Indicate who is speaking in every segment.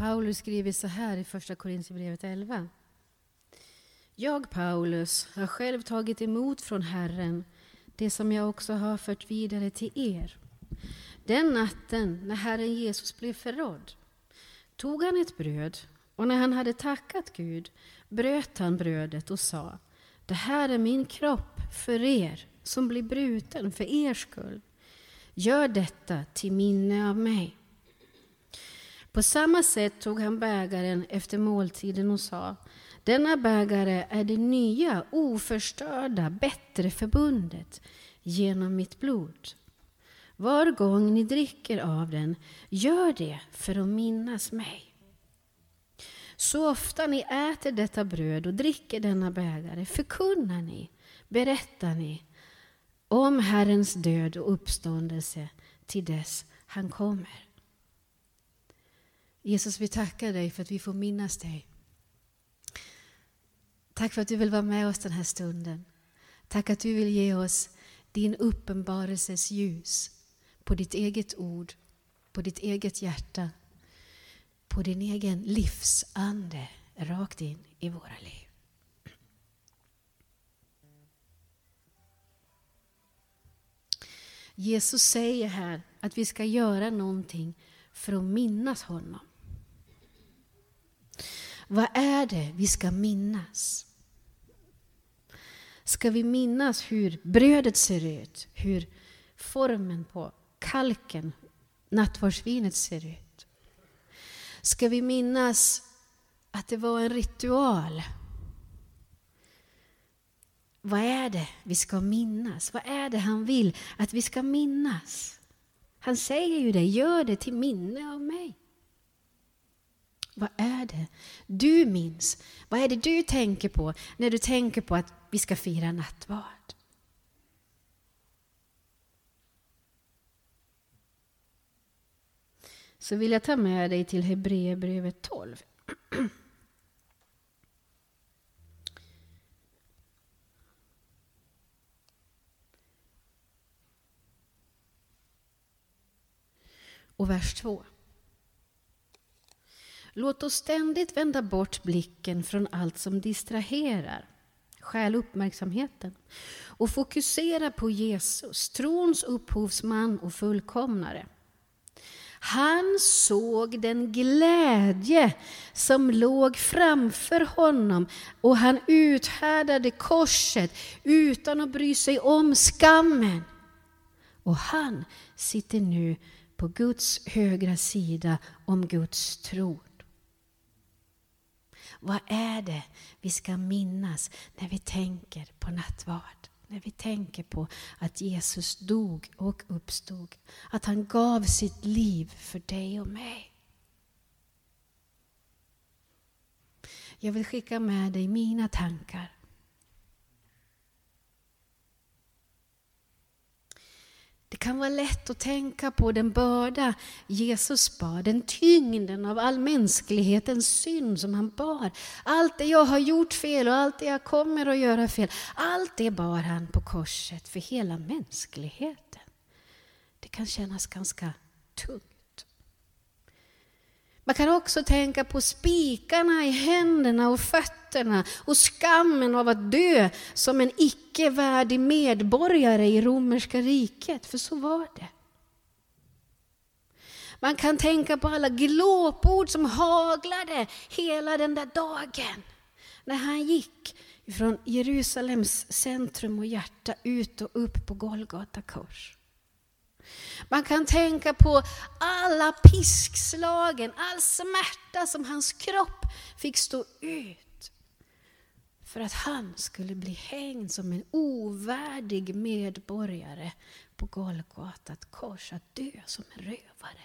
Speaker 1: Paulus skriver så här i Första Korinthierbrevet 11. Jag, Paulus, har själv tagit emot från Herren det som jag också har fört vidare till er. Den natten när Herren Jesus blev förrådd tog han ett bröd och när han hade tackat Gud bröt han brödet och sa Det här är min kropp för er som blir bruten för er skull. Gör detta till minne av mig. På samma sätt tog han bägaren efter måltiden och sa Denna bägare är det nya, oförstörda, bättre förbundet genom mitt blod. Var gång ni dricker av den, gör det för att minnas mig. Så ofta ni äter detta bröd och dricker denna bägare förkunnar ni, berättar ni om Herrens död och uppståndelse till dess han kommer. Jesus, vi tackar dig för att vi får minnas dig. Tack för att du vill vara med oss den här stunden. Tack att du vill ge oss din uppenbarelses ljus på ditt eget ord, på ditt eget hjärta, på din egen livsande rakt in i våra liv. Jesus säger här att vi ska göra någonting för att minnas honom. Vad är det vi ska minnas? Ska vi minnas hur brödet ser ut, hur formen på kalken, nattvardsvinet ser ut? Ska vi minnas att det var en ritual? Vad är det vi ska minnas? Vad är det han vill att vi ska minnas? Han säger ju det, gör det till minne av mig. Vad är det du minns? Vad är det du tänker på när du tänker på att vi ska fira nattvard? Så vill jag ta med dig till Hebreerbrevet 12. Och vers 2. Låt oss ständigt vända bort blicken från allt som distraherar, stjäl uppmärksamheten och fokusera på Jesus, trons upphovsman och fullkomnare. Han såg den glädje som låg framför honom och han uthärdade korset utan att bry sig om skammen. Och han sitter nu på Guds högra sida om Guds tron. Vad är det vi ska minnas när vi tänker på nattvard? När vi tänker på att Jesus dog och uppstod. Att han gav sitt liv för dig och mig. Jag vill skicka med dig mina tankar kan vara lätt att tänka på den börda Jesus bar, den tyngden av all mänsklighetens synd som han bar. Allt det jag har gjort fel och allt det jag kommer att göra fel, allt det bar han på korset för hela mänskligheten. Det kan kännas ganska tungt. Man kan också tänka på spikarna i händerna och fötterna och skammen av att dö som en icke-värdig medborgare i romerska riket, för så var det. Man kan tänka på alla glåpord som haglade hela den där dagen när han gick från Jerusalems centrum och hjärta ut och upp på Golgata kors. Man kan tänka på alla piskslagen, all smärta som hans kropp fick stå ut. För att han skulle bli hängd som en ovärdig medborgare på Golgata kors, att dö som en rövare.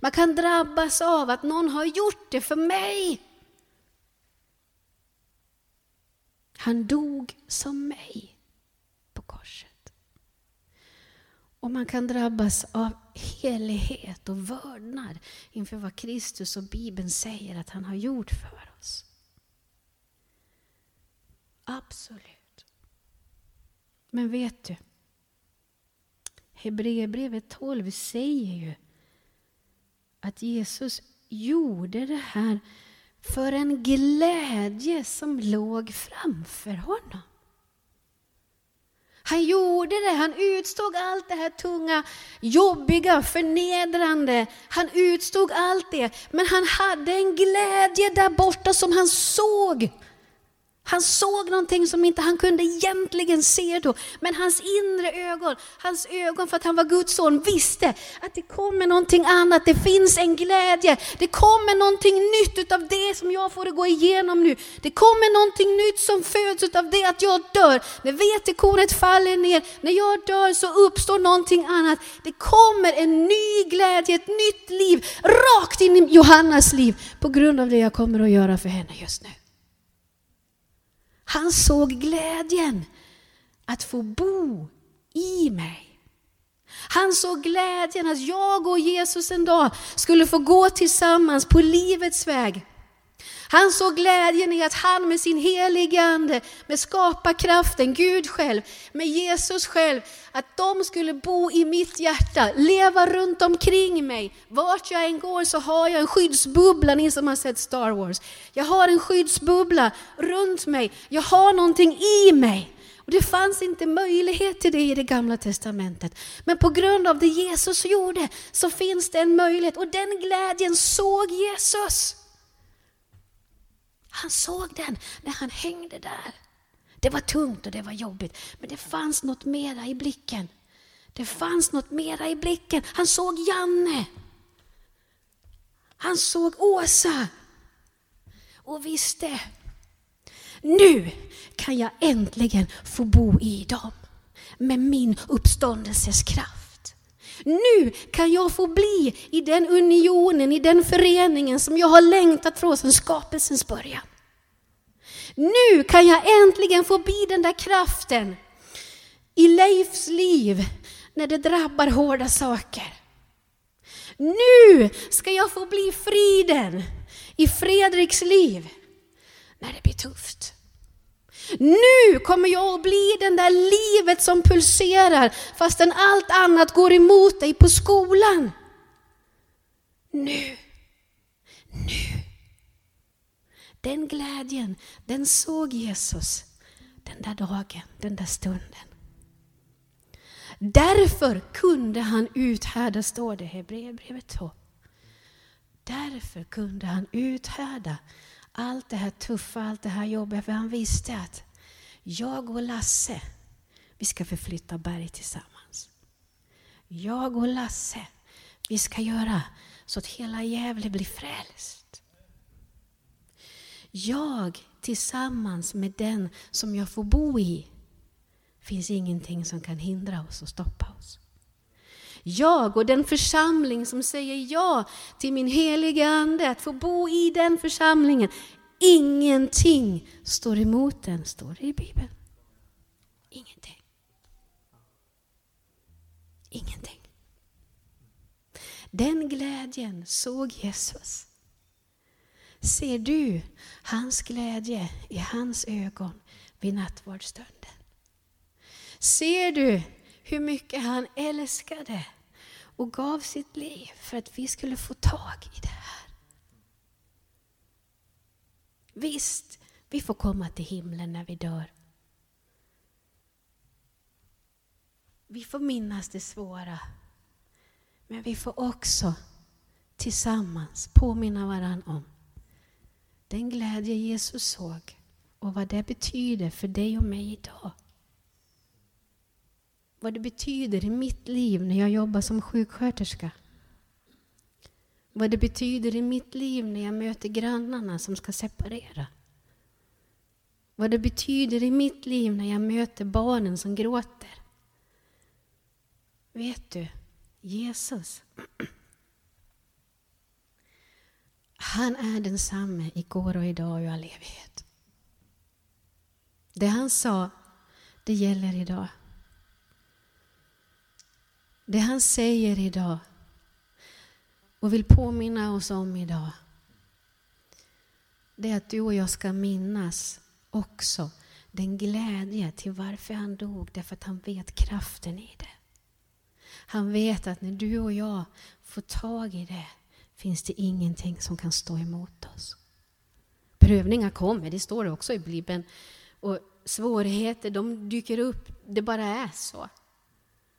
Speaker 1: Man kan drabbas av att någon har gjort det för mig. Han dog som mig på korset. Och man kan drabbas av helighet och vördnad inför vad Kristus och Bibeln säger att han har gjort för oss. Absolut. Men vet du? Hebreerbrevet 12 säger ju att Jesus gjorde det här för en glädje som låg framför honom. Han gjorde det, han utstod allt det här tunga, jobbiga, förnedrande. Han utstod allt det, men han hade en glädje där borta som han såg. Han såg någonting som inte han kunde egentligen se då. Men hans inre ögon, hans ögon för att han var Guds son visste att det kommer någonting annat. Det finns en glädje. Det kommer någonting nytt utav det som jag får gå igenom nu. Det kommer någonting nytt som föds utav det att jag dör. När vetekornet faller ner, när jag dör så uppstår någonting annat. Det kommer en ny glädje, ett nytt liv rakt in i Johannas liv på grund av det jag kommer att göra för henne just nu. Han såg glädjen att få bo i mig. Han såg glädjen att jag och Jesus en dag skulle få gå tillsammans på livets väg. Han såg glädjen i att han med sin heliga Ande, med skaparkraften, Gud själv, med Jesus själv, att de skulle bo i mitt hjärta, leva runt omkring mig. Vart jag än går så har jag en skyddsbubbla, ni som har sett Star Wars. Jag har en skyddsbubbla runt mig, jag har någonting i mig. Och det fanns inte möjlighet till det i det gamla testamentet. Men på grund av det Jesus gjorde så finns det en möjlighet och den glädjen såg Jesus. Han såg den när han hängde där. Det var tungt och det var jobbigt, men det fanns något mera i blicken. Det fanns något mera i blicken. Han såg Janne. Han såg Åsa. Och visste, nu kan jag äntligen få bo i dem med min uppståndelses kraft. Nu kan jag få bli i den unionen, i den föreningen som jag har längtat från sedan skapelsens början. Nu kan jag äntligen få bli den där kraften i Leifs liv när det drabbar hårda saker. Nu ska jag få bli friden i Fredriks liv när det blir tufft. Nu kommer jag att bli den där livet som pulserar fastän allt annat går emot dig på skolan. Nu, nu den glädjen, den såg Jesus den där dagen, den där stunden. Därför kunde han uthärda, står det i Hebreerbrevet 2. Därför kunde han uthärda allt det här tuffa, allt det här jobbiga, för han visste att jag och Lasse, vi ska förflytta berg tillsammans. Jag och Lasse, vi ska göra så att hela Gävle blir frälst. Jag tillsammans med den som jag får bo i finns ingenting som kan hindra oss och stoppa oss. Jag och den församling som säger ja till min heliga Ande, att få bo i den församlingen. Ingenting står emot den, står det i Bibeln. Ingenting. Ingenting. Den glädjen såg Jesus. Ser du hans glädje i hans ögon vid nattvardsstunden? Ser du hur mycket han älskade och gav sitt liv för att vi skulle få tag i det här? Visst, vi får komma till himlen när vi dör. Vi får minnas det svåra. Men vi får också tillsammans påminna varandra om den glädje Jesus såg och vad det betyder för dig och mig idag. Vad det betyder i mitt liv när jag jobbar som sjuksköterska. Vad det betyder i mitt liv när jag möter grannarna som ska separera. Vad det betyder i mitt liv när jag möter barnen som gråter. Vet du, Jesus Han är densamme igår och idag och i all evighet. Det han sa, det gäller idag. Det han säger idag och vill påminna oss om idag, det är att du och jag ska minnas också den glädje till varför han dog, därför att han vet kraften i det. Han vet att när du och jag får tag i det finns det ingenting som kan stå emot oss. Prövningar kommer, det står det också i Bibeln. Och svårigheter, de dyker upp. Det bara är så.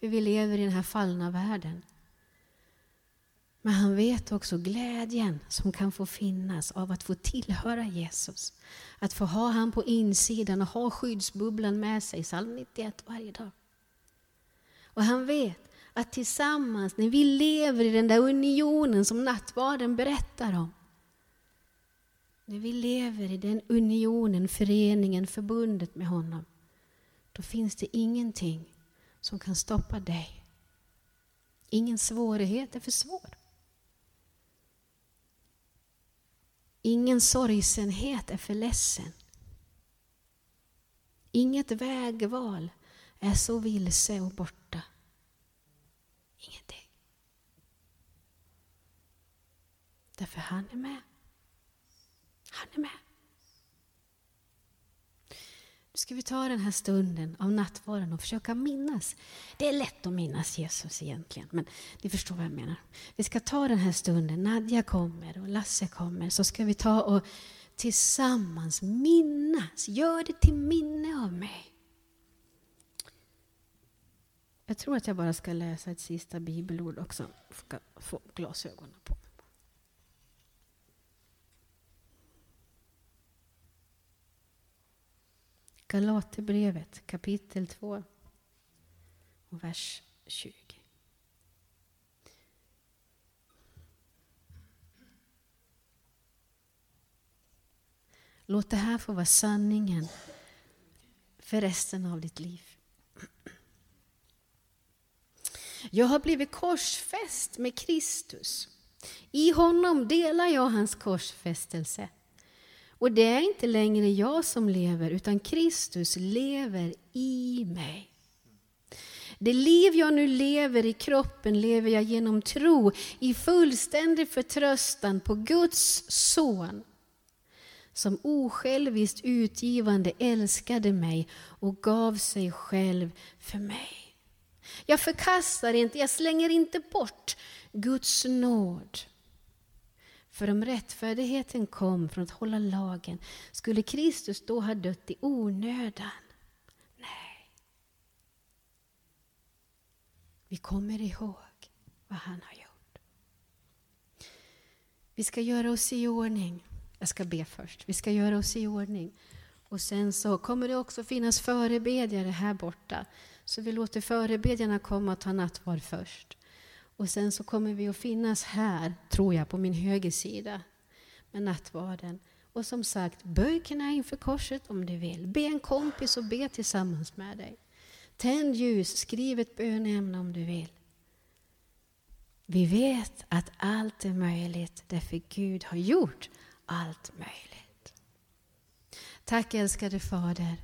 Speaker 1: Hur vi lever i den här fallna världen. Men han vet också glädjen som kan få finnas av att få tillhöra Jesus. Att få ha han på insidan och ha skyddsbubblan med sig, psalm 91 varje dag. Och han vet att tillsammans, när vi lever i den där unionen som nattvarden berättar om, när vi lever i den unionen, föreningen, förbundet med honom, då finns det ingenting som kan stoppa dig. Ingen svårighet är för svår. Ingen sorgsenhet är för ledsen. Inget vägval är så vilse och borta. Ingenting. Därför han är med. Han är med. Nu ska vi ta den här stunden av nattvarden och försöka minnas. Det är lätt att minnas Jesus egentligen, men ni förstår vad jag menar. Vi ska ta den här stunden, Nadja kommer och Lasse kommer, så ska vi ta och tillsammans minnas, gör det till minne av mig. Jag tror att jag bara ska läsa ett sista bibelord också, ska få glasögonen på. Galaterbrevet kapitel 2 och vers 20. Låt det här få vara sanningen för resten av ditt liv. Jag har blivit korsfäst med Kristus. I honom delar jag hans korsfästelse. Och det är inte längre jag som lever, utan Kristus lever i mig. Det liv jag nu lever i kroppen lever jag genom tro i fullständig förtröstan på Guds son som osjälviskt utgivande älskade mig och gav sig själv för mig. Jag förkastar inte, jag slänger inte bort Guds nåd. För om rättfärdigheten kom från att hålla lagen, skulle Kristus då ha dött i onödan? Nej. Vi kommer ihåg vad han har gjort. Vi ska göra oss i ordning. Jag ska be först. Vi ska göra oss i ordning. Och sen så kommer det också finnas förebedjare här borta. Så vi låter förebedjarna komma och ta nattvard först. Och sen så kommer vi att finnas här, tror jag, på min högersida med nattvarden. Och som sagt, böj knä inför korset om du vill. Be en kompis och be tillsammans med dig. Tänd ljus, skriv ett bönämne om du vill. Vi vet att allt är möjligt därför Gud har gjort allt möjligt. Tack älskade Fader.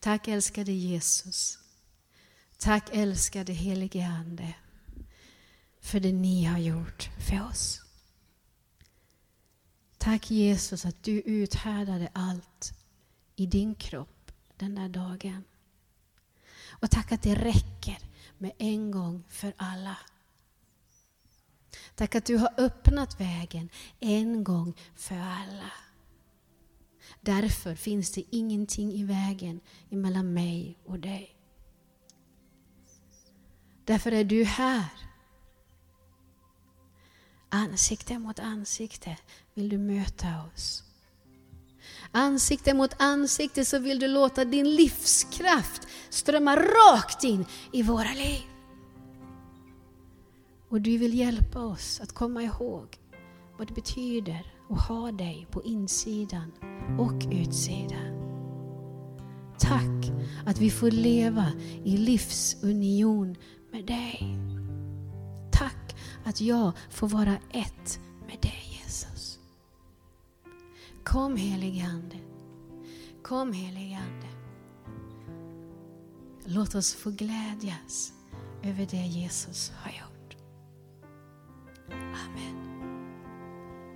Speaker 1: Tack älskade Jesus. Tack älskade helige Ande för det ni har gjort för oss. Tack Jesus att du uthärdade allt i din kropp den där dagen. Och tack att det räcker med en gång för alla. Tack att du har öppnat vägen en gång för alla. Därför finns det ingenting i vägen mellan mig och dig. Därför är du här Ansikte mot ansikte vill du möta oss. Ansikte mot ansikte så vill du låta din livskraft strömma rakt in i våra liv. Och du vill hjälpa oss att komma ihåg vad det betyder att ha dig på insidan och utsidan. Tack att vi får leva i livsunion med dig att jag får vara ett med dig Jesus. Kom helige Ande. Kom helige Ande. Låt oss få glädjas över det Jesus har gjort. Amen.